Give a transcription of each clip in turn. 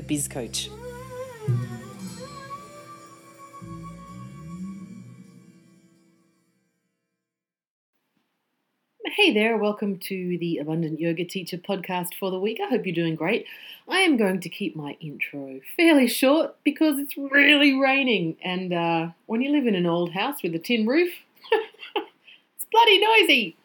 Biz Coach. Hey there, welcome to the Abundant Yoga Teacher podcast for the week. I hope you're doing great. I am going to keep my intro fairly short because it's really raining, and uh, when you live in an old house with a tin roof, it's bloody noisy.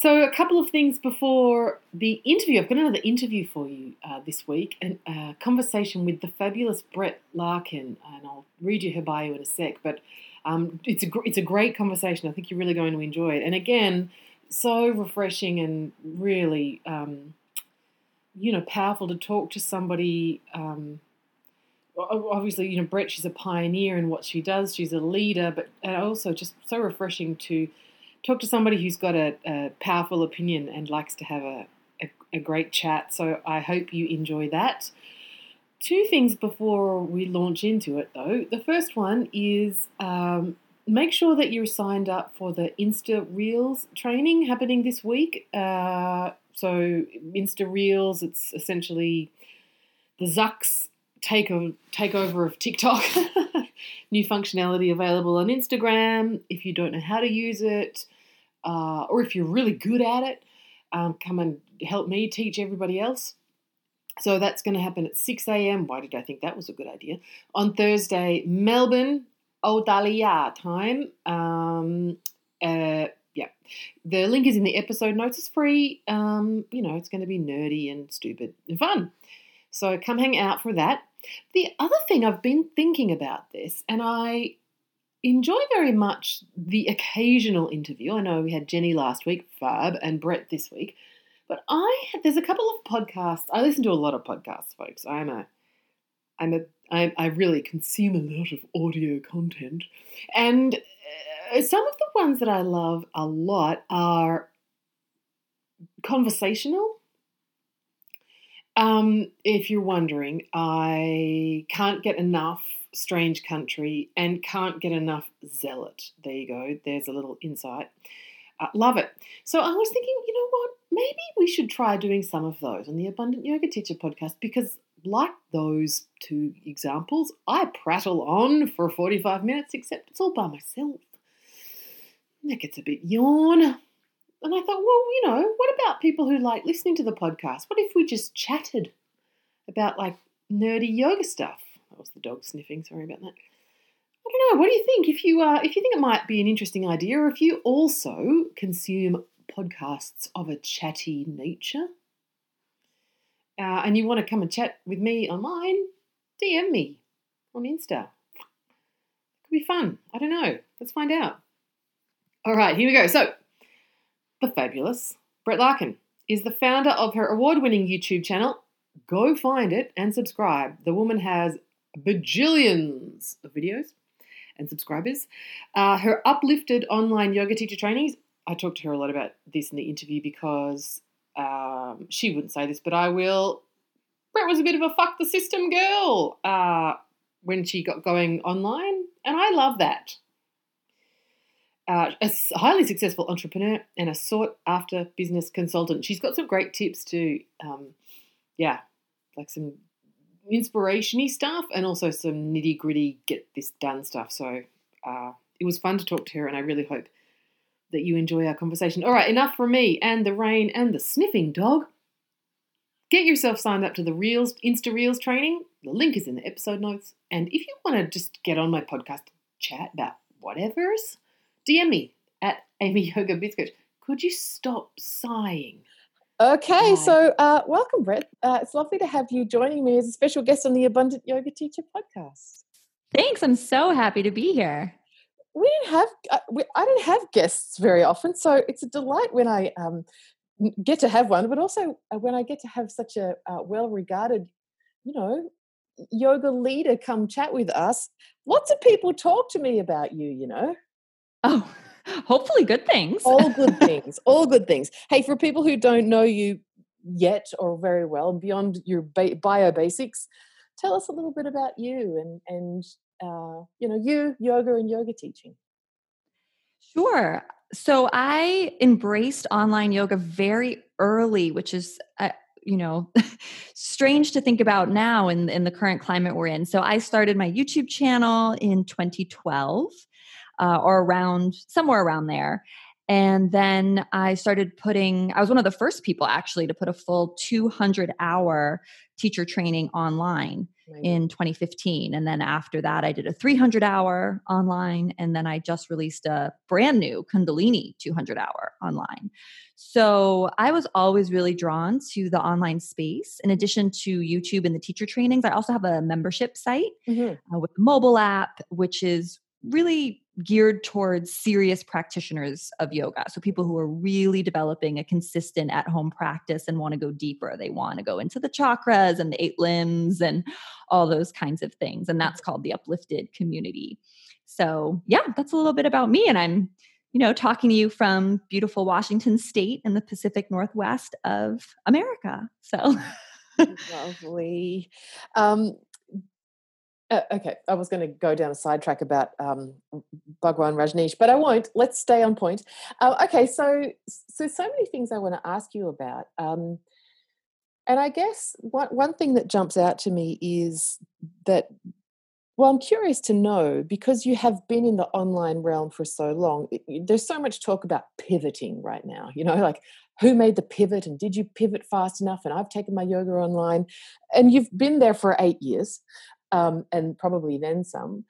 So, a couple of things before the interview. I've got another interview for you uh, this week, a uh, conversation with the fabulous Brett Larkin, and I'll read you her bio in a sec. But um, it's a it's a great conversation. I think you're really going to enjoy it. And again, so refreshing and really, um, you know, powerful to talk to somebody. Um, obviously, you know, Brett, she's a pioneer in what she does. She's a leader, but and also just so refreshing to talk to somebody who's got a, a powerful opinion and likes to have a, a, a, great chat. So I hope you enjoy that. Two things before we launch into it, though. The first one is um, make sure that you're signed up for the Insta Reels training happening this week. Uh, so Insta Reels, it's essentially the Zucks take a takeover of TikTok. New functionality available on Instagram. If you don't know how to use it, uh, or if you're really good at it, um, come and help me teach everybody else. So that's going to happen at 6 a.m. Why did I think that was a good idea? On Thursday, Melbourne, Australia time. Um, uh, yeah, the link is in the episode notes. It's free. Um, you know, it's going to be nerdy and stupid and fun. So come hang out for that. The other thing I've been thinking about this, and I enjoy very much the occasional interview. I know we had Jenny last week, Fab, and Brett this week. But I there's a couple of podcasts. I listen to a lot of podcasts, folks. I'm a I'm a I, I really consume a lot of audio content, and uh, some of the ones that I love a lot are conversational. Um, if you're wondering, I can't get enough Strange Country and can't get enough Zealot. There you go. There's a little insight. Uh, love it. So I was thinking, you know what? Maybe we should try doing some of those on the Abundant Yoga Teacher podcast because, like those two examples, I prattle on for 45 minutes, except it's all by myself. That gets a bit yawn. And I thought, well, you know, what about people who like listening to the podcast? What if we just chatted about like nerdy yoga stuff? That was the dog sniffing. Sorry about that. I don't know. What do you think? If you uh, if you think it might be an interesting idea, or if you also consume podcasts of a chatty nature, uh, and you want to come and chat with me online, DM me on Insta. Could be fun. I don't know. Let's find out. All right, here we go. So, the fabulous Brett Larkin is the founder of her award winning YouTube channel. Go find it and subscribe. The woman has bajillions of videos and subscribers. Uh, her uplifted online yoga teacher trainings. I talked to her a lot about this in the interview because um, she wouldn't say this, but I will. Brett was a bit of a fuck the system girl uh, when she got going online, and I love that. Uh, a highly successful entrepreneur and a sought after business consultant. She's got some great tips to, um, yeah, like some inspirationy stuff and also some nitty gritty get this done stuff. So uh, it was fun to talk to her, and I really hope that you enjoy our conversation. All right, enough from me and the rain and the sniffing dog. Get yourself signed up to the Reels Insta Reels training. The link is in the episode notes. And if you want to just get on my podcast chat about whatever's, DM me at Amy Yoga Biz Coach. Could you stop sighing? Okay, so uh, welcome, Brett. Uh, it's lovely to have you joining me as a special guest on the Abundant Yoga Teacher podcast. Thanks. I'm so happy to be here. We didn't have uh, we, I don't have guests very often, so it's a delight when I um, get to have one, but also uh, when I get to have such a uh, well-regarded you know, yoga leader come chat with us. Lots of people talk to me about you, you know. Oh, hopefully good things. all good things. All good things. Hey, for people who don't know you yet or very well, beyond your bio basics, tell us a little bit about you and and uh, you know you yoga and yoga teaching. Sure. So I embraced online yoga very early, which is uh, you know strange to think about now in in the current climate we're in. So I started my YouTube channel in 2012 uh, or around somewhere around there. And then I started putting, I was one of the first people actually to put a full 200 hour teacher training online in 2015. And then after that, I did a 300 hour online. And then I just released a brand new Kundalini 200 hour online. So I was always really drawn to the online space. In addition to YouTube and the teacher trainings, I also have a membership site mm-hmm. uh, with a mobile app, which is really geared towards serious practitioners of yoga. So people who are really developing a consistent at home practice and want to go deeper. They want to go into the chakras and the eight limbs and all those kinds of things. And that's called the uplifted community. So, yeah, that's a little bit about me. And I'm, you know, talking to you from beautiful Washington state in the Pacific Northwest of America. So, lovely. Um, uh, okay, I was going to go down a sidetrack about um, Bhagwan Rajneesh, but I won't. Let's stay on point. Uh, okay, so so so many things I want to ask you about, um, and I guess one one thing that jumps out to me is that. Well, I'm curious to know because you have been in the online realm for so long. There's so much talk about pivoting right now. You know, like who made the pivot and did you pivot fast enough? And I've taken my yoga online, and you've been there for eight years um, and probably then some.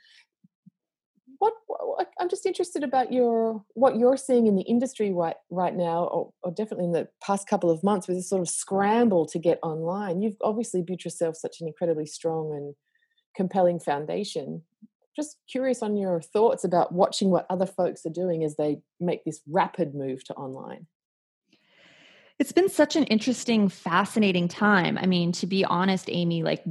What, what, I'm just interested about your what you're seeing in the industry right right now, or, or, definitely in the past couple of months, with this sort of scramble to get online. You've obviously built yourself such an incredibly strong and compelling foundation. Just curious on your thoughts about watching what other folks are doing as they make this rapid move to online. It's been such an interesting, fascinating time. I mean, to be honest, Amy, like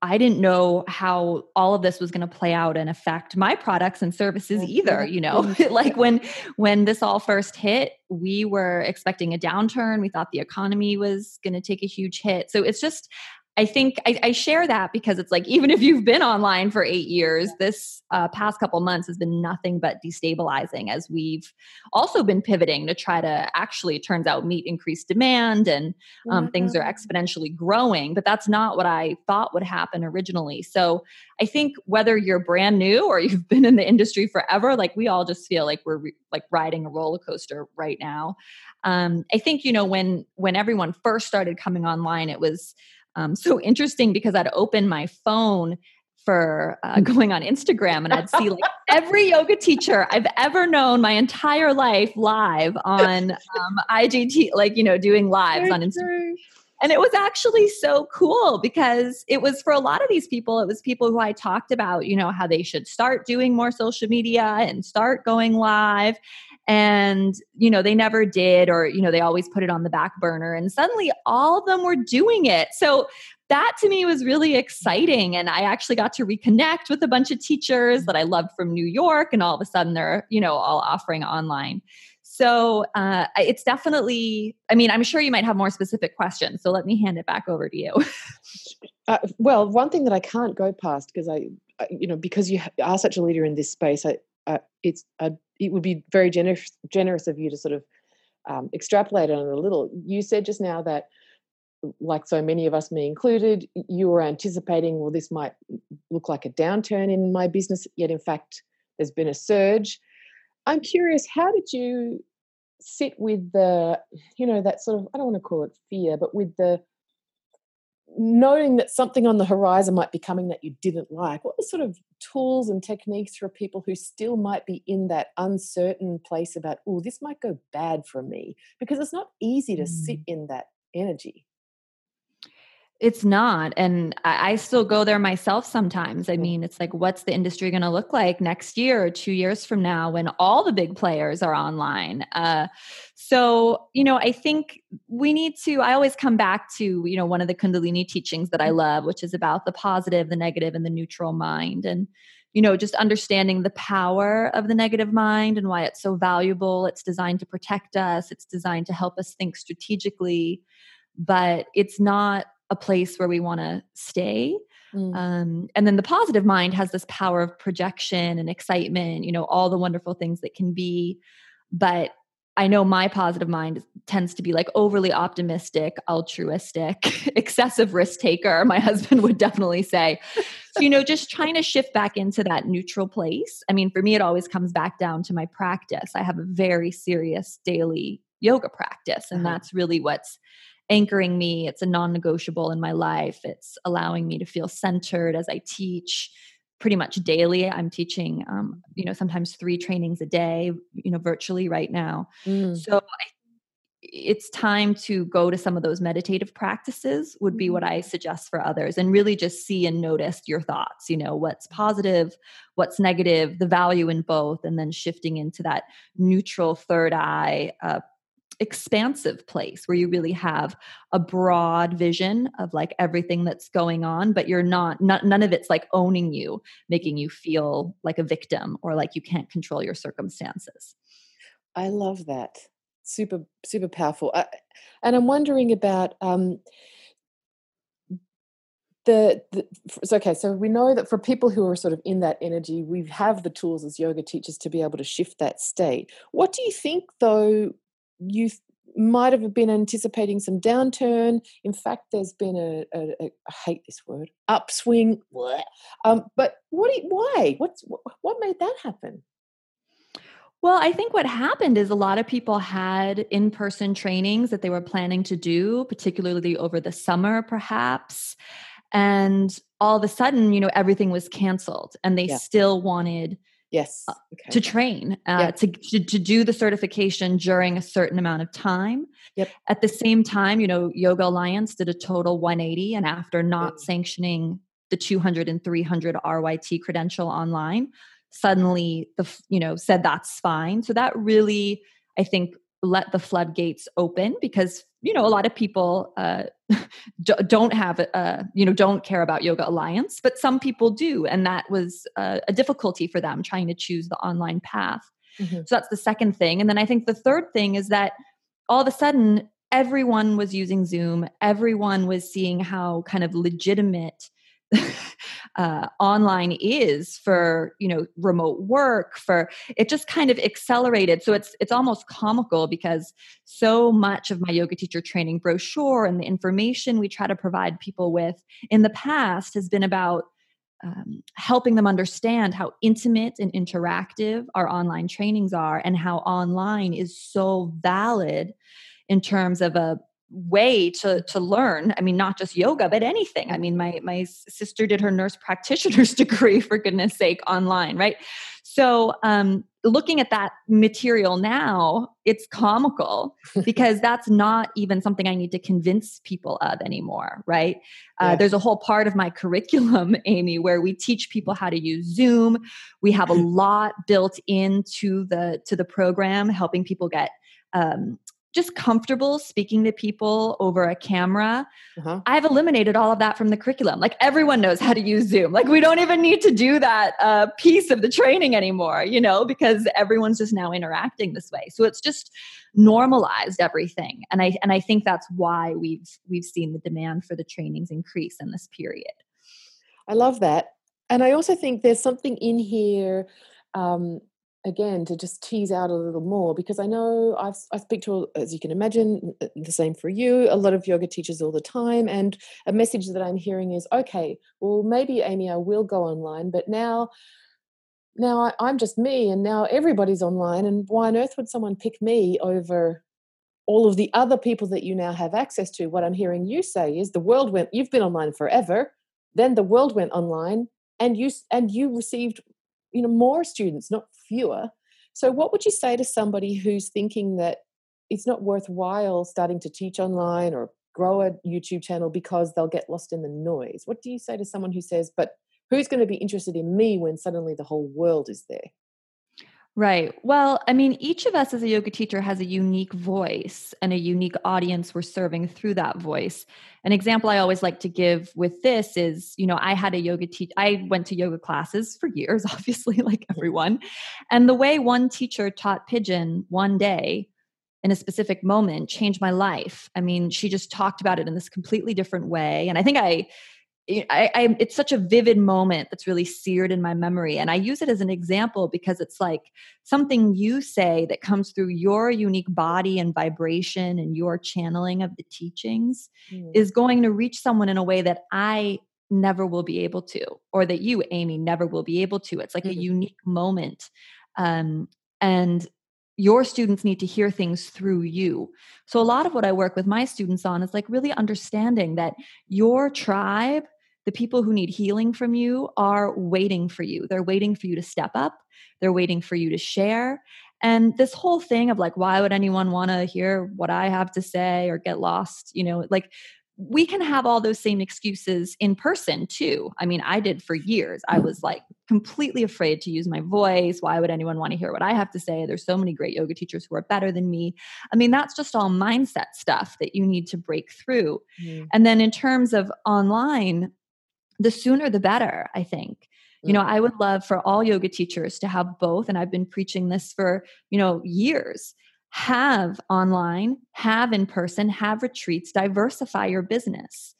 I didn't know how all of this was going to play out and affect my products and services either, you know. like when when this all first hit, we were expecting a downturn. We thought the economy was going to take a huge hit. So it's just I think I, I, share that because it's like even if you've been online for eight years, this uh, past couple months has been nothing but destabilizing as we've also been pivoting to try to actually turns out meet increased demand and um, mm-hmm. things are mm-hmm. exponentially growing. But that's not what I thought would happen originally. So I think whether you're brand new or you've been in the industry forever, like we all just feel like we're re- like riding a roller coaster right now. Um, I think you know when when everyone first started coming online, it was um, so interesting because I'd open my phone for uh, going on Instagram and I'd see like every yoga teacher I've ever known my entire life live on um, IGTV, like, you know, doing lives on Instagram. And it was actually so cool because it was for a lot of these people, it was people who I talked about, you know, how they should start doing more social media and start going live and you know they never did or you know they always put it on the back burner and suddenly all of them were doing it. So that to me was really exciting and i actually got to reconnect with a bunch of teachers that i loved from new york and all of a sudden they're you know all offering online. So uh, it's definitely i mean i'm sure you might have more specific questions so let me hand it back over to you. Uh, well one thing that i can't go past because i you know because you are such a leader in this space I, uh, it's a it would be very generous generous of you to sort of um, extrapolate on it a little. You said just now that, like so many of us, me included, you were anticipating, well, this might look like a downturn in my business. Yet, in fact, there's been a surge. I'm curious, how did you sit with the, you know, that sort of I don't want to call it fear, but with the knowing that something on the horizon might be coming that you didn't like, what are sort of tools and techniques for people who still might be in that uncertain place about, oh, this might go bad for me? Because it's not easy to mm. sit in that energy. It's not. And I, I still go there myself sometimes. I mean, it's like, what's the industry going to look like next year or two years from now when all the big players are online? Uh, so, you know, I think we need to, I always come back to, you know, one of the Kundalini teachings that I love, which is about the positive, the negative, and the neutral mind. And, you know, just understanding the power of the negative mind and why it's so valuable. It's designed to protect us, it's designed to help us think strategically, but it's not a place where we want to stay. Mm. Um, and then the positive mind has this power of projection and excitement, you know, all the wonderful things that can be. But I know my positive mind tends to be like overly optimistic, altruistic, excessive risk taker, my husband would definitely say. So, you know, just trying to shift back into that neutral place. I mean, for me, it always comes back down to my practice. I have a very serious daily yoga practice, and uh-huh. that's really what's anchoring me. It's a non negotiable in my life. It's allowing me to feel centered as I teach pretty much daily. I'm teaching, um, you know, sometimes three trainings a day, you know, virtually right now. Mm. So I, it's time to go to some of those meditative practices would be what mm-hmm. I suggest for others and really just see and notice your thoughts, you know, what's positive, what's negative, the value in both, and then shifting into that neutral third eye uh, expansive place where you really have a broad vision of like everything that's going on but you're not, not none of it's like owning you making you feel like a victim or like you can't control your circumstances. I love that. Super super powerful. Uh, and i'm wondering about um the, the it's okay so we know that for people who are sort of in that energy we have the tools as yoga teachers to be able to shift that state. What do you think though you might have been anticipating some downturn. In fact, there's been a, a, a I hate this word upswing. Um, but what? Why? What's what made that happen? Well, I think what happened is a lot of people had in person trainings that they were planning to do, particularly over the summer, perhaps. And all of a sudden, you know, everything was canceled and they yeah. still wanted yes uh, okay. to train uh, yep. to, to, to do the certification during a certain amount of time yep. at the same time you know yoga alliance did a total 180 and after not mm. sanctioning the 200 and 300 ryt credential online suddenly the you know said that's fine so that really i think let the floodgates open because you know a lot of people uh, don't have a you know don't care about yoga alliance but some people do and that was a, a difficulty for them trying to choose the online path mm-hmm. so that's the second thing and then i think the third thing is that all of a sudden everyone was using zoom everyone was seeing how kind of legitimate uh, online is for you know remote work for it just kind of accelerated. So it's it's almost comical because so much of my yoga teacher training brochure and the information we try to provide people with in the past has been about um, helping them understand how intimate and interactive our online trainings are and how online is so valid in terms of a way to to learn i mean not just yoga but anything. I mean my my sister did her nurse practitioner's degree for goodness sake online right? So um looking at that material now it's comical because that's not even something i need to convince people of anymore right? Uh, there's a whole part of my curriculum amy where we teach people how to use zoom. We have a lot built into the to the program helping people get um, just comfortable speaking to people over a camera, uh-huh. I've eliminated all of that from the curriculum. Like everyone knows how to use Zoom. Like we don't even need to do that uh, piece of the training anymore, you know, because everyone's just now interacting this way. So it's just normalized everything, and I and I think that's why we've we've seen the demand for the trainings increase in this period. I love that, and I also think there's something in here. Um, again to just tease out a little more because I know I've, I speak to, as you can imagine, the same for you, a lot of yoga teachers all the time. And a message that I'm hearing is okay, well, maybe Amy, I will go online, but now. Now I'm just me, and now everybody's online. And why on earth would someone pick me over all of the other people that you now have access to? What I'm hearing you say is the world went. You've been online forever. Then the world went online, and you and you received you know more students not fewer so what would you say to somebody who's thinking that it's not worthwhile starting to teach online or grow a YouTube channel because they'll get lost in the noise. What do you say to someone who says, but who's going to be interested in me when suddenly the whole world is there? Right. Well, I mean, each of us as a yoga teacher has a unique voice and a unique audience we're serving through that voice. An example I always like to give with this is, you know, I had a yoga teach I went to yoga classes for years, obviously, like everyone. And the way one teacher taught Pigeon one day in a specific moment changed my life. I mean, she just talked about it in this completely different way. And I think I I, I, it's such a vivid moment that's really seared in my memory and i use it as an example because it's like something you say that comes through your unique body and vibration and your channeling of the teachings mm. is going to reach someone in a way that i never will be able to or that you amy never will be able to it's like mm-hmm. a unique moment um, and your students need to hear things through you. So, a lot of what I work with my students on is like really understanding that your tribe, the people who need healing from you, are waiting for you. They're waiting for you to step up, they're waiting for you to share. And this whole thing of like, why would anyone want to hear what I have to say or get lost? You know, like we can have all those same excuses in person too. I mean, I did for years. I was like completely afraid to use my voice. Why would anyone want to hear what I have to say? There's so many great yoga teachers who are better than me. I mean, that's just all mindset stuff that you need to break through. Mm. And then in terms of online, the sooner the better, I think. You know, mm. I would love for all yoga teachers to have both. And I've been preaching this for, you know, years have online, have in person, have retreats, diversify your business.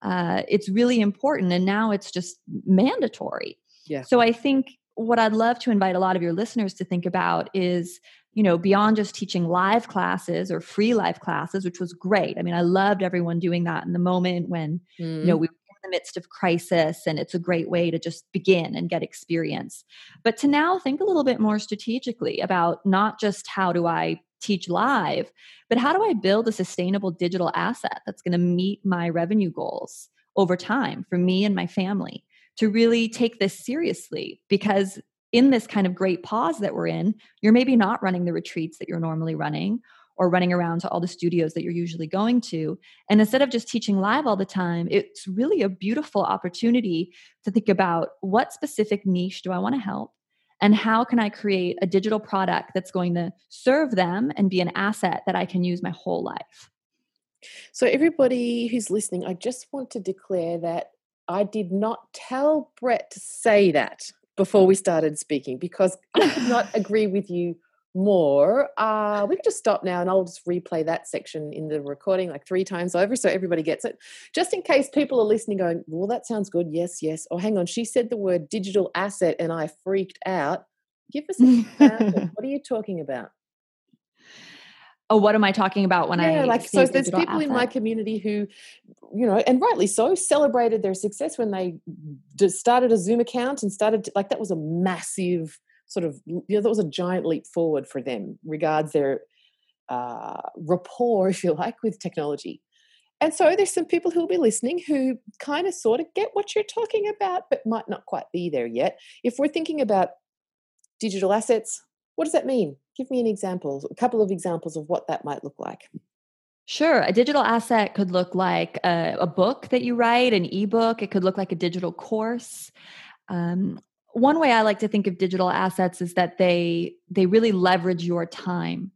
Uh, it's really important. And now it's just mandatory. Yeah. So I think what I'd love to invite a lot of your listeners to think about is, you know, beyond just teaching live classes or free live classes, which was great. I mean, I loved everyone doing that in the moment when, mm. you know, mm-hmm. we the midst of crisis and it's a great way to just begin and get experience. But to now think a little bit more strategically about not just how do i teach live but how do i build a sustainable digital asset that's going to meet my revenue goals over time for me and my family to really take this seriously? Because in this kind of great pause that we're in you're maybe not running the retreats that you're normally running or running around to all the studios that you're usually going to. And instead of just teaching live all the time, it's really a beautiful opportunity to think about what specific niche do I want to help? And how can I create a digital product that's going to serve them and be an asset that I can use my whole life? So, everybody who's listening, I just want to declare that I did not tell Brett to say that before we started speaking because I could not agree with you more, uh, we can just stop now and I'll just replay that section in the recording like three times over so everybody gets it. Just in case people are listening going, well, that sounds good. Yes, yes. Or hang on, she said the word digital asset and I freaked out. Give us a what are you talking about? Oh, what am I talking about when yeah, I like so there's people asset? in my community who, you know, and rightly so, celebrated their success when they started a Zoom account and started to, like that was a massive sort of you know that was a giant leap forward for them regards their uh, rapport if you like with technology and so there's some people who will be listening who kind of sort of get what you're talking about but might not quite be there yet if we're thinking about digital assets what does that mean give me an example a couple of examples of what that might look like Sure. A digital asset could look like a, a, book that you write, an ebook. It could look like a digital course. Um, one way I like to think of digital assets is that they they really leverage your time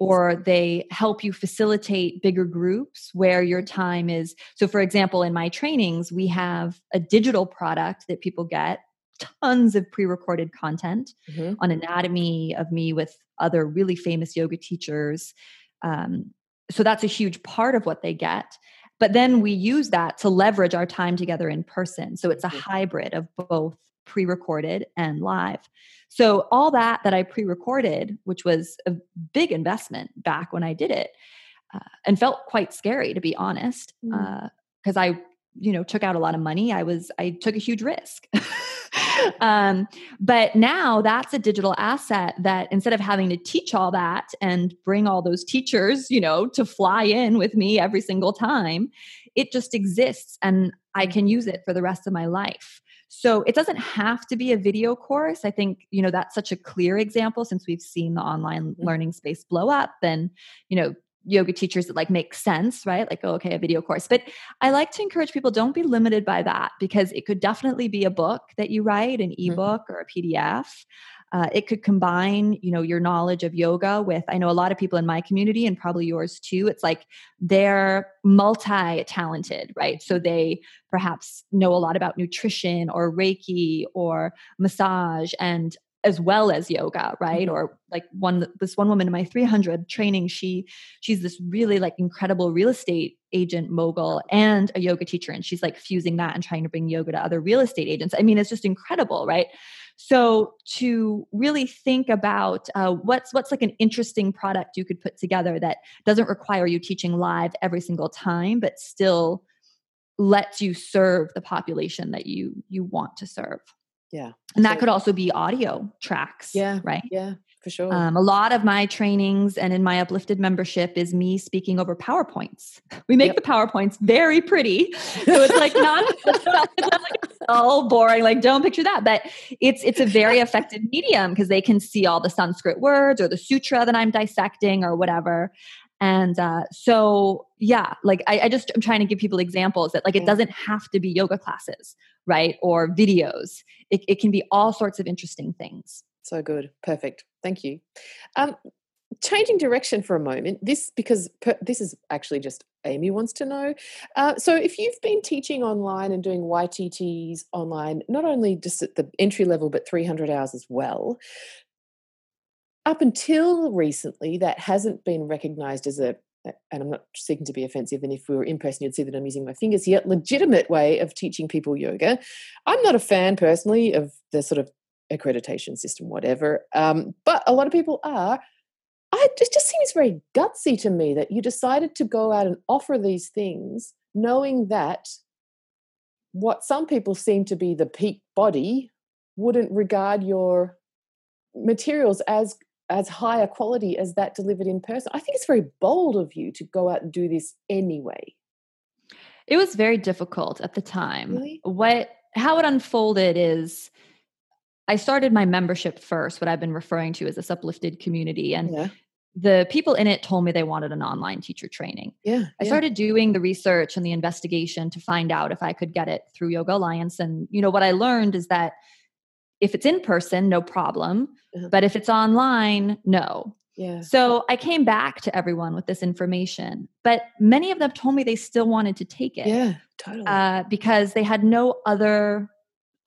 or they help you facilitate bigger groups where your time is. So for example in my trainings we have a digital product that people get tons of pre-recorded content mm-hmm. on anatomy of me with other really famous yoga teachers. Um, so that's a huge part of what they get. But then we use that to leverage our time together in person. So it's a mm-hmm. hybrid of both pre recorded and live. So, all that that I pre recorded, which was a big investment back when I did it, uh, and felt quite scary to be honest, because mm. uh, I, you know, took out a lot of money. I was, I took a huge risk. um, but now that's a digital asset that instead of having to teach all that and bring all those teachers, you know, to fly in with me every single time, it just exists and I mm. can use it for the rest of my life. So it doesn't have to be a video course. I think, you know, that's such a clear example since we've seen the online mm-hmm. learning space blow up and, you know, yoga teachers that like make sense, right? Like, oh, okay, a video course. But I like to encourage people don't be limited by that because it could definitely be a book that you write, an Mm-hmm. ebook or a PDF. Uh, it could combine, you know, your knowledge of yoga with. I know a lot of people in my community and probably yours too. It's like they're multi-talented, right? So they perhaps know a lot about nutrition or Reiki or massage and as well as yoga right Mhm. or like one this one woman in my 300 training she she's this really like incredible real estate agent mogul and a yoga teacher and she's like fusing that and trying to bring yoga to other real estate agents i mean it's just incredible right so to really think about uh, what's what's like an interesting product you could put together that doesn't require you teaching live every single time but still lets you serve the population that you you want to serve Yeah. and that So- could also be audio tracks Yeah. right Yeah, for sure. um, a lot of my trainings and in my uplifted membership is me speaking over PowerPoints. We make Yep. the PowerPoints very pretty. So it's like not, it's not it's not like oh boring, like don't picture that. But it's it's a very effective medium because they can see all the Sanskrit words or the sutra that I'm dissecting or whatever. And uh, so yeah, like I, I just I'm trying to give people examples that like it doesn't have to be yoga classes, right? Or videos. It, it can be all sorts of interesting things. So good. Perfect. Thank you. Um, changing direction for a moment. This because per, this is actually just Amy wants to know. Uh, so if you've been teaching online and doing YTTs online, not only just at the entry level but 300 hours as well. Up until recently, that hasn't been recognised as a and I'm not seeking to be offensive, and if we were in person, you'd see that I'm using my fingers here, legitimate way of teaching people yoga. I'm not a fan personally of the sort of accreditation system, whatever. Um, but a lot of people are. I, it just seems very gutsy to me that you decided to go out and offer these things, knowing that what some people seem to be the peak body wouldn't regard your materials as as higher quality as that delivered in person. I think it's very bold of you to go out and do this anyway. It was very difficult at the time. Really? What how it unfolded is I started my membership first, what I've been referring to as this uplifted community. And Yeah, the people in it told me they wanted an online teacher training. yeah. I yeah. started doing the research and the investigation to find out if I could get it through Yoga Alliance. And you know what I learned is that if it's in person, no problem. Uh-huh. But if it's online, no. Yeah. So I came back to everyone with this information, but many of them told me they still wanted to take it Yeah, totally. uh, because they had no other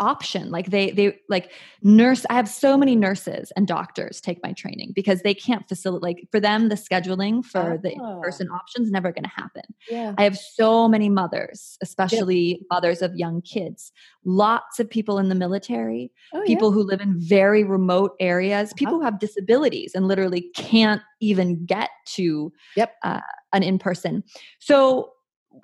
option like they they like nurse i have so many nurses and doctors take my training because they can't facilitate like for them the scheduling for the Ah. in-person option is never going to happen yeah. i have so many mothers especially mothers of young kids lots of people in the military Oh, yeah. people who live in very remote areas, Uh-huh. people who have disabilities and literally can't even get to Yep. uh, an in person. So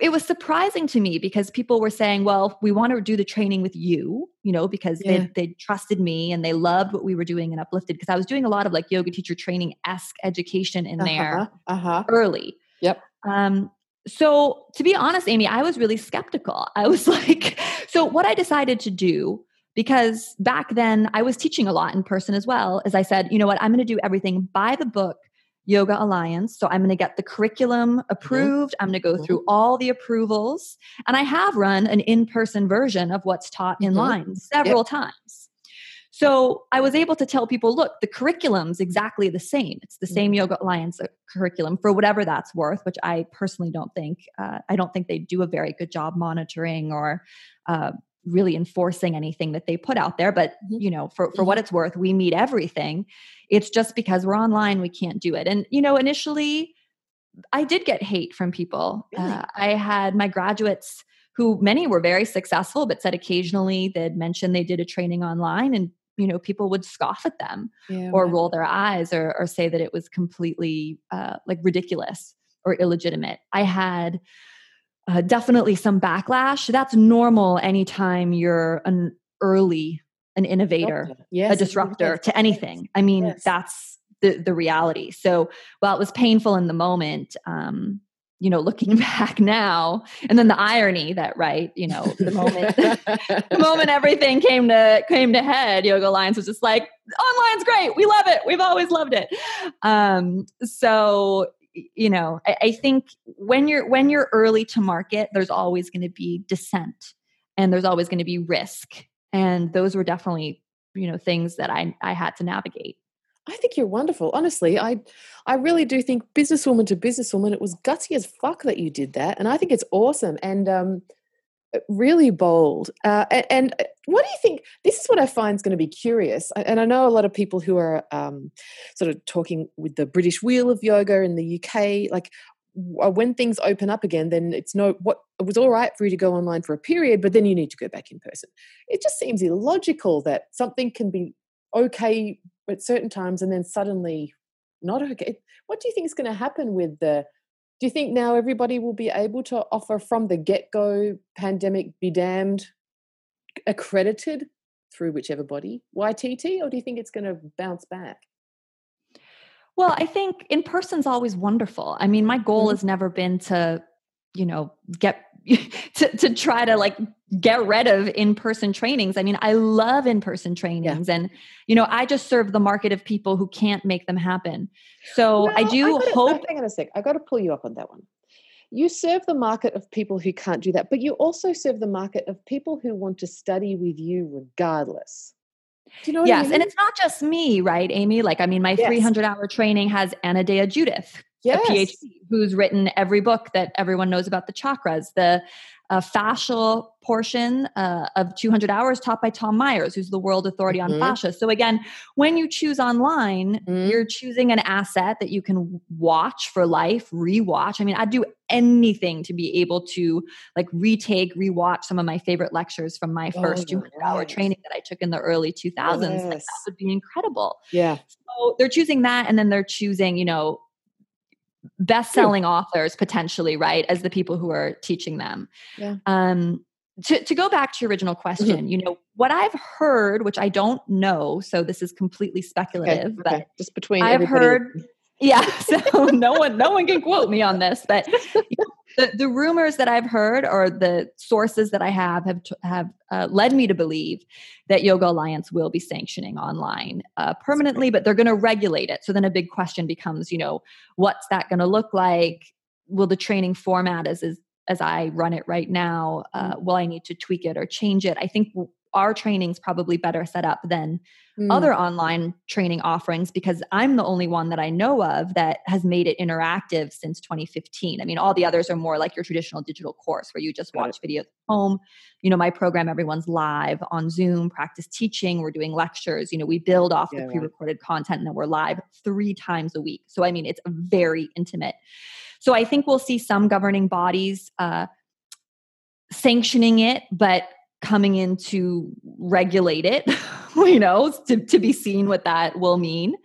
it was surprising to me because people were saying, well, we want to do the training with you, you know, because Yeah. they, they trusted me and they loved what we were doing and uplifted because I was doing a lot of like yoga teacher training esque education in there Uh-huh. uh-huh. early. Yep. Um, so to be honest, Amy, I was really skeptical. I was like, so what I decided to do, because back then I was teaching a lot in person as well, as I said, you know what, I'm going to do everything by the book Yoga Alliance. So I'm going to get the curriculum approved. I'm going to go Mhm. through all the approvals. And I have run an in person version of what's taught in Mhm. line several times. So I was able to tell people, look, the curriculum's exactly the same. It's the same Mhm. Yoga Alliance uh, curriculum for whatever that's worth, which I personally don't think. Uh, I don't think they do a very good job monitoring or uh, really enforcing anything that they put out there. But Mhm. you know, for for what it's worth, we meet everything. It's just because we're online, we can't do it. And you know, initially, I did get hate from people. Really? Uh, I had my graduates who many were very successful, but said occasionally they'd mention they did a training online and you know people would scoff at them Yeah, or roll their eyes or, or say that it was completely uh, like ridiculous or illegitimate. I had uh, definitely some backlash. That's normal anytime you're an early, an innovator, Yes, a disruptor is. to anything. I mean, that's the the reality. So while it was painful in the moment, um, you know, looking back now, and then the irony that right, you know, the moment the moment everything came to came to head, Yoga Alliance was just like, online's great. We love it. We've always loved it. Um, so you know, I, I think when you're when you're early to market, there's always going to be dissent and there's always going to be risk. And those were definitely, you know, things that I I had to navigate. I think you're wonderful. Honestly, I I really do think businesswoman to businesswoman, it was gutsy as fuck that you did that. And I think it's awesome and um, really bold. Uh, and, and, uh, what do you think? This is what I find is going to be curious. And I know a lot of people who are um, sort of talking with the British wheel of yoga in the UK, like uh, when things open up again, then it's no what it was all right for you to go online for a period, but then you need to go back in person. It just seems illogical that something can be okay at certain times and then suddenly not okay. What do you think is going to happen with the? Do you think now everybody will be able to offer from the get go pandemic be damned accredited through whichever body YTT, or do you think it's going to bounce back? Well, I think in person's always wonderful. I mean, my goal mm-hmm. has never been to, you know, get to, to try to like get rid of in-person trainings. I mean, I love in-person trainings yeah. and you know, I just serve the market of people who can't make them happen. So well, I do I hope hang on a sec. I got to pull you up on that one. You serve the market of people who can't do that, but you also serve the market of people who want to study with you regardless. Do you know yes, I mean? and it's not just me, right, Amy? Like, I mean, my yes. 300 hour training has Anodea Judith, yes. a PhD who's written every book that everyone knows about the chakras. The uh, fascial portion uh, of 200 hours taught by Tom Myers, who's the world authority mm-hmm. on fascia. So again, when you choose online, mm-hmm. you're choosing an asset that you can watch for life, rewatch. I mean, I'd do anything to be able to like retake, rewatch some of my favorite lectures from my first 200 hour training that I took in the early 2000s. Yes. Like, that would be incredible. Yeah. So they're choosing that, and then they're choosing, you know, best-selling authors potentially right as the people who are teaching them yeah. um to, to go back to your original mm-hmm. question mm-hmm. you know what i've heard which i don't know so this is completely speculative okay, okay. but just between i've heard yeah so no one no one can quote me on this but the, the rumors that i've heard or the sources that i have have have uh, led me to believe that yoga alliance will be sanctioning online uh, permanently but they're going to regulate it so then a big question becomes you know what's that going to look like will the training format as is as I run it right now, uh, mm. will I need to tweak it or change it? I think our training's probably better set up than mm. other online training offerings because I'm the only one that I know of that has made it interactive since 2015. I mean, all the others are more like your traditional digital course where you just watch videos at home. You know, my program, everyone's live on Zoom, practice teaching, we're doing lectures. You know, we build off yeah, the pre recorded content and then we're live three times a week. So, I mean, it's very intimate. So, I think we'll see some governing bodies. Uh, sanctioning it but coming in to regulate it, you know, to, to be seen what that will mean.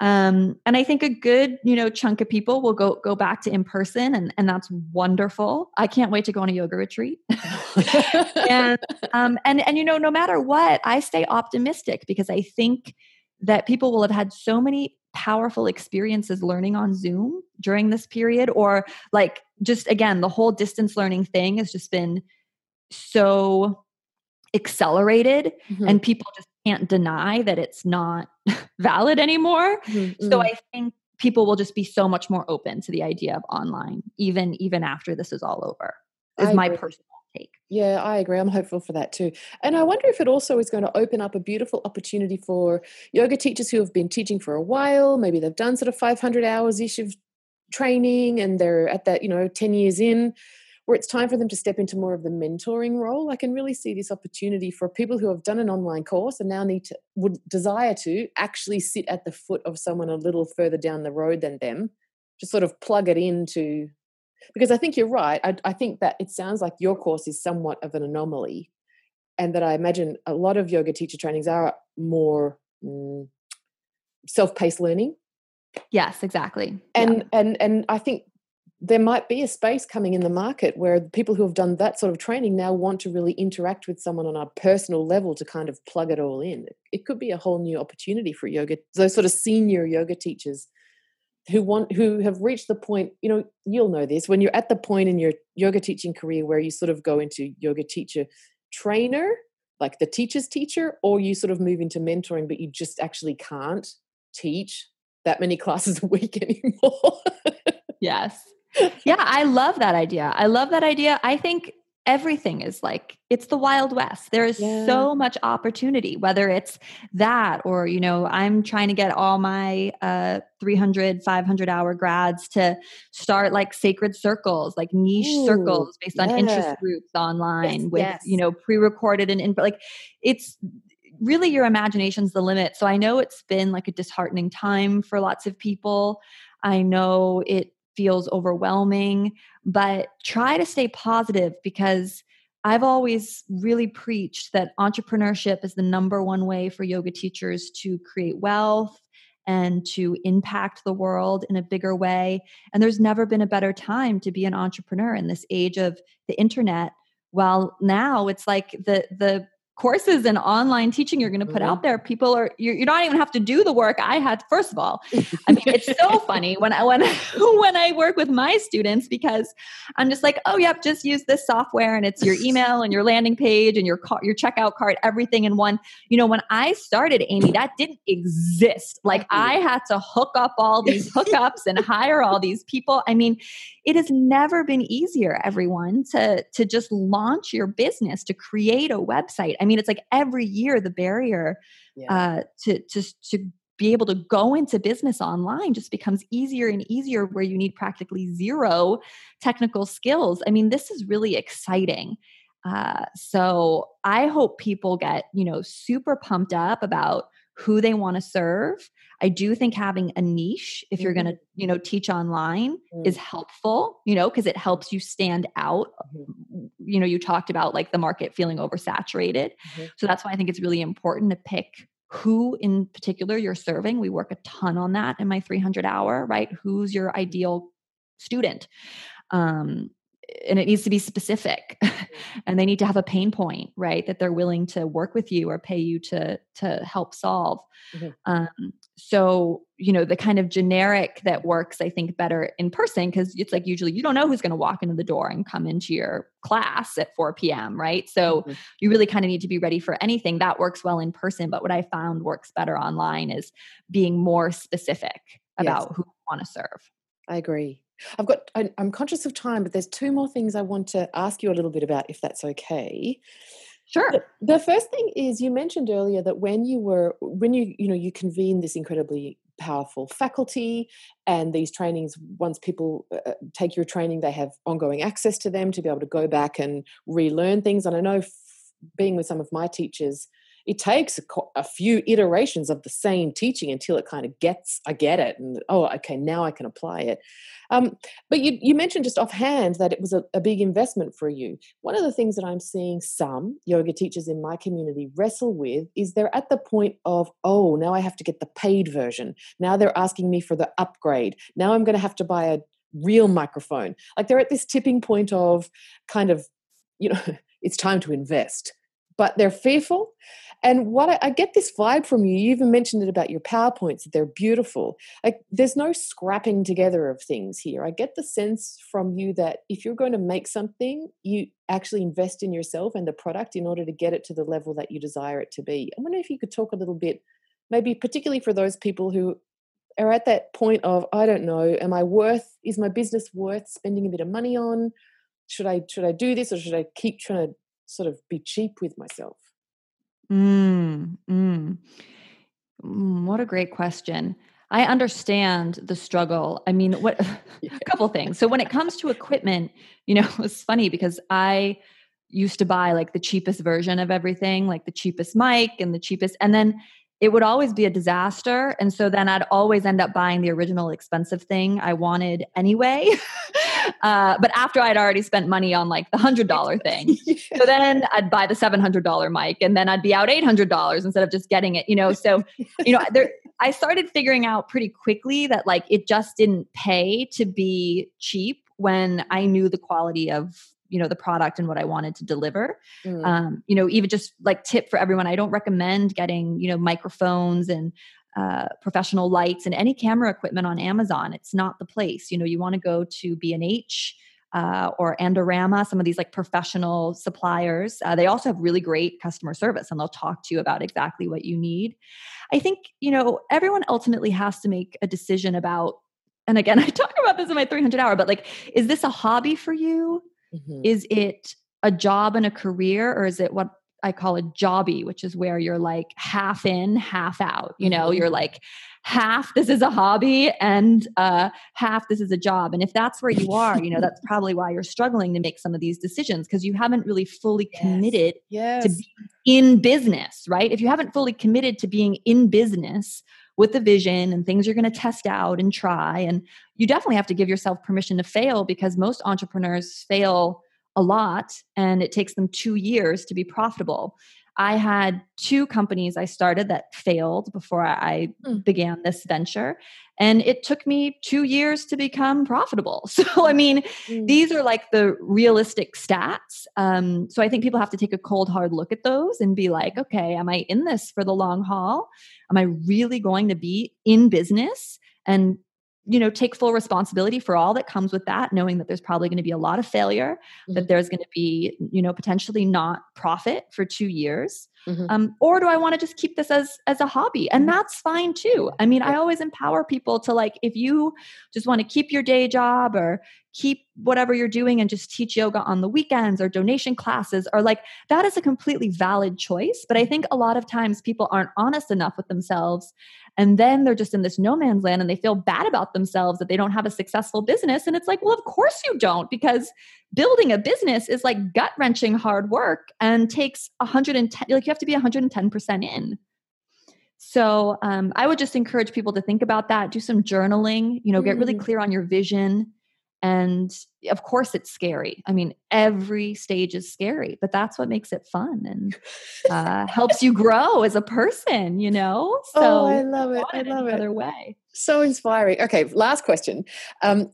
Um, and I think a good, you know, chunk of people will go go back to in person, and and that's wonderful. I can't wait to go on a yoga retreat. and um, and and you know, no matter what, I stay optimistic because I think that people will have had so many powerful experiences learning on Zoom during this period, or like just again, the whole distance learning thing has just been so accelerated mm-hmm. and people just can't deny that it's not valid anymore. Mm-hmm. so i think people will just be so much more open to the idea of online even even after this is all over is my personal take. Yeah i agree. I'm hopeful for that too. And i wonder if it also is going to open up a beautiful opportunity for yoga teachers who have been teaching for a while. Maybe they've done sort of 500 hours ish of training and they're at that you know 10 years in where it's time for them to step into more of the mentoring role. I can really see this opportunity for people who have done an online course and now need to would desire to actually sit at the foot of someone a little further down the road than them, to sort of plug it into. Because I think you're right. I, I think that it sounds like your course is somewhat of an anomaly, and that I imagine a lot of yoga teacher trainings are more mm, self-paced learning. Yes, exactly. And yeah. and and I think there might be a space coming in the market where people who have done that sort of training now want to really interact with someone on a personal level to kind of plug it all in. It could be a whole new opportunity for yoga, those sort of senior yoga teachers who want who have reached the point, you know, you'll know this, when you're at the point in your yoga teaching career where you sort of go into yoga teacher trainer, like the teacher's teacher, or you sort of move into mentoring, but you just actually can't teach that many classes a week anymore. yes. Yeah, I love that idea. I love that idea. I think everything is like it's the wild west there is yeah. so much opportunity whether it's that or you know i'm trying to get all my uh 300 500 hour grads to start like sacred circles like niche Ooh, circles based on interest groups online yes, with yes. you know pre-recorded and input like it's really your imagination's the limit so i know it's been like a disheartening time for lots of people i know it feels overwhelming, but try to stay positive because I've always really preached that entrepreneurship is the number one way for yoga teachers to create wealth and to impact the world in a bigger way. And there's never been a better time to be an entrepreneur in this age of the internet. Well, now it's like the the courses and online teaching you're going to put mm-hmm. out there people are you're, you don't even have to do the work i had first of all. I mean it's so funny when i when when i work with my students because i'm just like oh yep just use this software and it's your email and your landing page and your car, your checkout cart everything in one. You know when i started amy that didn't exist. Like i had to hook up all these hookups and hire all these people. I mean it has never been easier everyone to to just launch your business to create a website i mean it's like every year the barrier yeah. uh, to to to be able to go into business online just becomes easier and easier where you need practically zero technical skills i mean this is really exciting uh, so i hope people get you know super pumped up about who they want to serve. I do think having a niche, if you're going to, mm-hmm. you know, teach online is helpful, you know, because it helps you stand out. Mm-hmm. You know, you talked about like the market feeling oversaturated. Mm-hmm. So that's why I think it's really important to pick who in particular you're serving. We work a ton on that in my 300 hour, right? Who's your ideal student? Um, and it needs to be specific and they need to have a pain point right that they're willing to work with you or pay you to to help solve mm-hmm. um, so you know the kind of generic that works i think better in person because it's like usually you don't know who's going to walk into the door and come into your class at 4 p.m right so mm-hmm. you really kind of need to be ready for anything that works well in person but what i found works better online is being more specific about yes. who you want to serve i agree I've got, I'm conscious of time, but there's two more things I want to ask you a little bit about, if that's okay. Sure. The first thing is you mentioned earlier that when you were, when you, you know, you convene this incredibly powerful faculty and these trainings once people uh, uh take your training they have ongoing access to them to be able to go back and relearn things and i know f- being with some of my teachers it takes a, a, few iterations of the same teaching until it kind of gets i get it and oh okay now i can apply it. Um, but you, you mentioned just offhand that it was a, a big investment for you. One of the things that i'm seeing some yoga teachers in my community wrestle with is they're at the point of oh now i have to get the paid version. Now they're asking me for the upgrade. Now i'm going to have to buy a real microphone. Like they're at this tipping point of kind of you know it's time to invest. But they're fearful and what I, I, get this vibe from you, you even mentioned it about your PowerPoints, that they're beautiful. Like there's no scrapping together of things here. I get the sense from you that if you're going to make something, you actually invest in yourself and the product in order to get it to the level that you desire it to be. I wonder if you could talk a little bit, maybe particularly for those people who are at that point of, I don't know, am I worth, is my business worth spending a bit of money on? Should I should I do this or should I keep trying to sort of be cheap with myself? Mm, mm. Mm, what a great question. I understand the struggle. I mean, what a couple things. So when it comes to equipment, you know, it's funny because I used to buy like the cheapest version of everything, like the cheapest mic and the cheapest and then it would always be a disaster. And so then I'd always end up buying the original expensive thing I wanted anyway. uh, but after I'd already spent money on like the $100 thing. yeah. So then I'd buy the $700 mic and then I'd be out $800 instead of just getting it, you know? So, you know, there, I started figuring out pretty quickly that like it just didn't pay to be cheap when I knew the quality of you know the product and what i wanted to deliver mm. um, you know even just like tip for everyone i don't recommend getting you know microphones and uh, professional lights and any camera equipment on amazon it's not the place you know you want to go to b&h uh, or Adorama, some of these like professional suppliers. Uh, they also have really great customer service and they'll talk to you about exactly what you need. I think, you know, everyone ultimately has to make a decision about and again, I talk about this in my 300 hour, but like, is this a hobby for you? Mm-hmm. Is it a job and a career, or is it what I call a jobby, which is where you're like half in, half out? You know, mm-hmm. you're like half this is a hobby and uh, half this is a job. And if that's where you are, you know, that's probably why you're struggling to make some of these decisions because you haven't really fully committed yes. Yes. to being in business, right? If you haven't fully committed to being in business, with the vision and things you're going to test out and try. And you definitely have to give yourself permission to fail because most entrepreneurs fail a lot and it takes them two years to be profitable. I had two companies I started that failed before I mm. began this venture. And it took me two years to become profitable. So, I mean, mm. these are like the realistic stats. Um, so, I think people have to take a cold, hard look at those and be like, okay, am I in this for the long haul? Am I really going to be in business and you know take full responsibility for all that comes with that knowing that there's probably going to be a lot of failure mm-hmm. that there's going to be you know potentially not profit for two years mm-hmm. um, or do i want to just keep this as as a hobby and mm-hmm. that's fine too i mean yeah. i always empower people to like if you just want to keep your day job or keep whatever you're doing and just teach yoga on the weekends or donation classes or like that is a completely valid choice but i think a lot of times people aren't honest enough with themselves and then they're just in this no man's land and they feel bad about themselves that they don't have a successful business. And it's like, well, of course you don't, because building a business is like gut wrenching hard work and takes 110, like you have to be 110% in. So um, I would just encourage people to think about that, do some journaling, you know, get really mm. clear on your vision and of course it's scary. I mean every stage is scary but that's what makes it fun and uh, helps you grow as a person you know? So oh, i love it. I love it. other way. So inspiring. Okay last question. Um,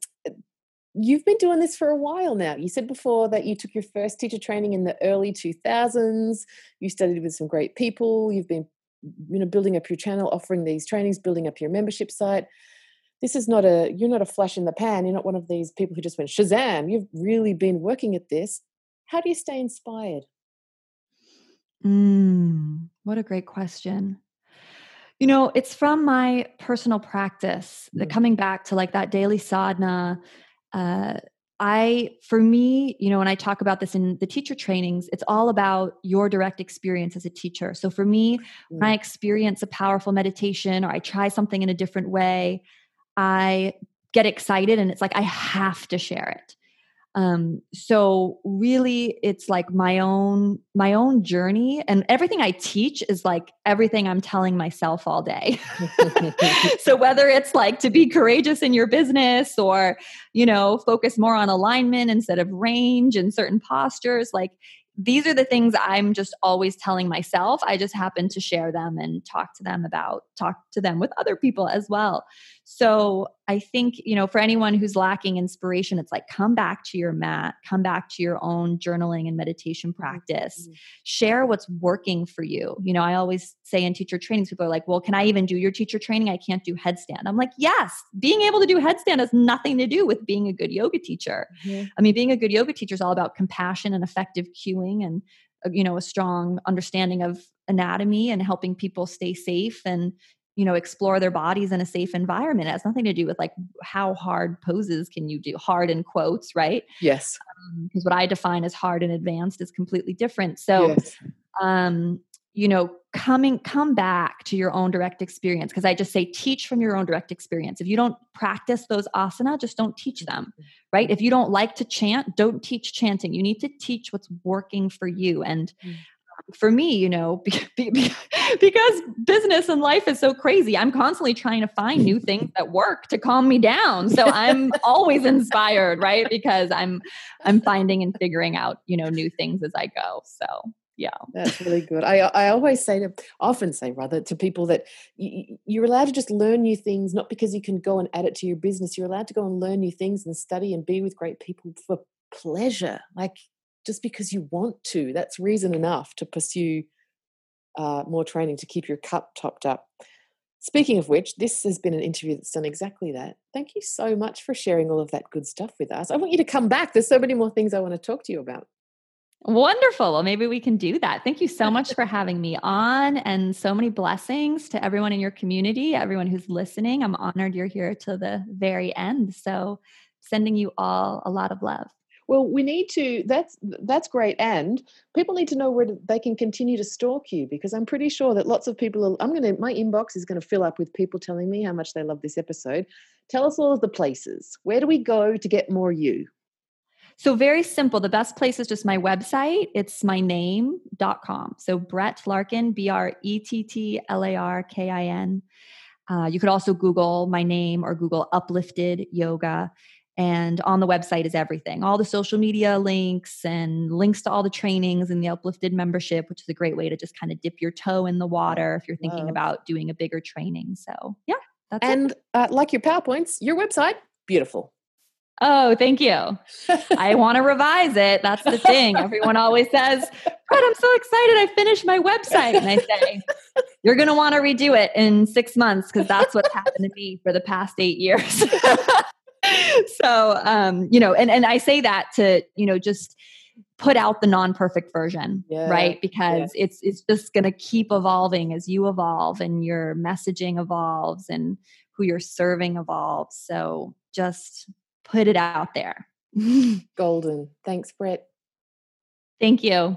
you've been doing this for a while now. You said before that you took your first teacher training in the early 2000s you studied with some great people. You've been you know building up your channel offering these trainings building up your membership site this is not a you're not a flash in the pan you're not one of these people who just went shazam you've really been working at this how do you stay inspired mm, what a great question you know it's from my personal practice mm. coming back to like that daily sadhana uh, I, for me, you know, when I talk about this in the teacher trainings, it's all about your direct experience as a teacher. So for me, mm. when I experience a powerful meditation or I try something in a different way, I get excited and it's like I have to share it. Um, so really it's like my own my own journey and everything I teach is like everything I'm telling myself all day. so whether it's like to be courageous in your business or you know focus more on alignment instead of range and certain postures like these are the things I'm just always telling myself. I just happen to share them and talk to them about, talk to them with other people as well. So I think, you know, for anyone who's lacking inspiration, it's like come back to your mat, come back to your own journaling and meditation practice. Mm-hmm. Share what's working for you. You know, I always say in teacher trainings, people are like, well, can I even do your teacher training? I can't do headstand. I'm like, yes, being able to do headstand has nothing to do with being a good yoga teacher. Mm-hmm. I mean, being a good yoga teacher is all about compassion and effective cueing and, uh, you know, a strong understanding of anatomy and helping people stay safe and you know explore their bodies in a safe environment. It has nothing to do with like how hard poses can you do hard in quotes right? Yes. Because um, what i define as hard and advanced is completely different. So yes. um you know coming come back to your own direct experience because i just say teach from your own direct experience. If you don't practice those asana just don't teach them mm-hmm. right? If you don't like to chant don't teach chanting. You need to teach what's working for you. And mm for me, you know, because business and life is so crazy, I'm constantly trying to find new things that work to calm me down. So I'm always inspired, right? Because I'm I'm finding and figuring out, you know, new things as I go. So yeah that's really good i i always say to often say rather to people that you're allowed to just learn new things not because you can go and add it to your business you're allowed to go and learn new things and study and be with great people for pleasure like just because you want to. That's reason enough to pursue uh, more training to keep your cup topped up. Speaking of which, this has been an interview that's done exactly that. Thank you so much for sharing all of that good stuff with us. I want you to come back. There's so many more things I want to talk to you about. Wonderful. Well, maybe we can do that. Thank you so much for having me on and so many blessings to everyone in your community, everyone who's listening. I'm honored you're here to the very end. So, sending you all a lot of love. Well, we need to. That's that's great, and people need to know where they can continue to stalk you because I'm pretty sure that lots of people. Are, I'm to my inbox is going to fill up with people telling me how much they love this episode. Tell us all of the places. Where do we go to get more you? So very simple. The best place is just my website. It's my name.com. So Brett Larkin, B R E T T L A R K I N. Uh, you could also Google my name or Google uplifted yoga. And on the website is everything all the social media links and links to all the trainings and the uplifted membership, which is a great way to just kind of dip your toe in the water if you're thinking about doing a bigger training. So, yeah, that's and uh, like your PowerPoints, your website, beautiful. Oh, thank you. I want to revise it. That's the thing. Everyone always says, Brett, I'm so excited. I finished my website. And I say, You're going to want to redo it in six months because that's what's happened to me for the past eight years. so, um, you know, and, and I say that to, you know, just put out the non-perfect version yeah. right because yeah. it's it's just going to keep evolving as you evolve and your messaging evolves and who you're serving evolves so just put it out there. Golden. Thanks, Brett. Thank you.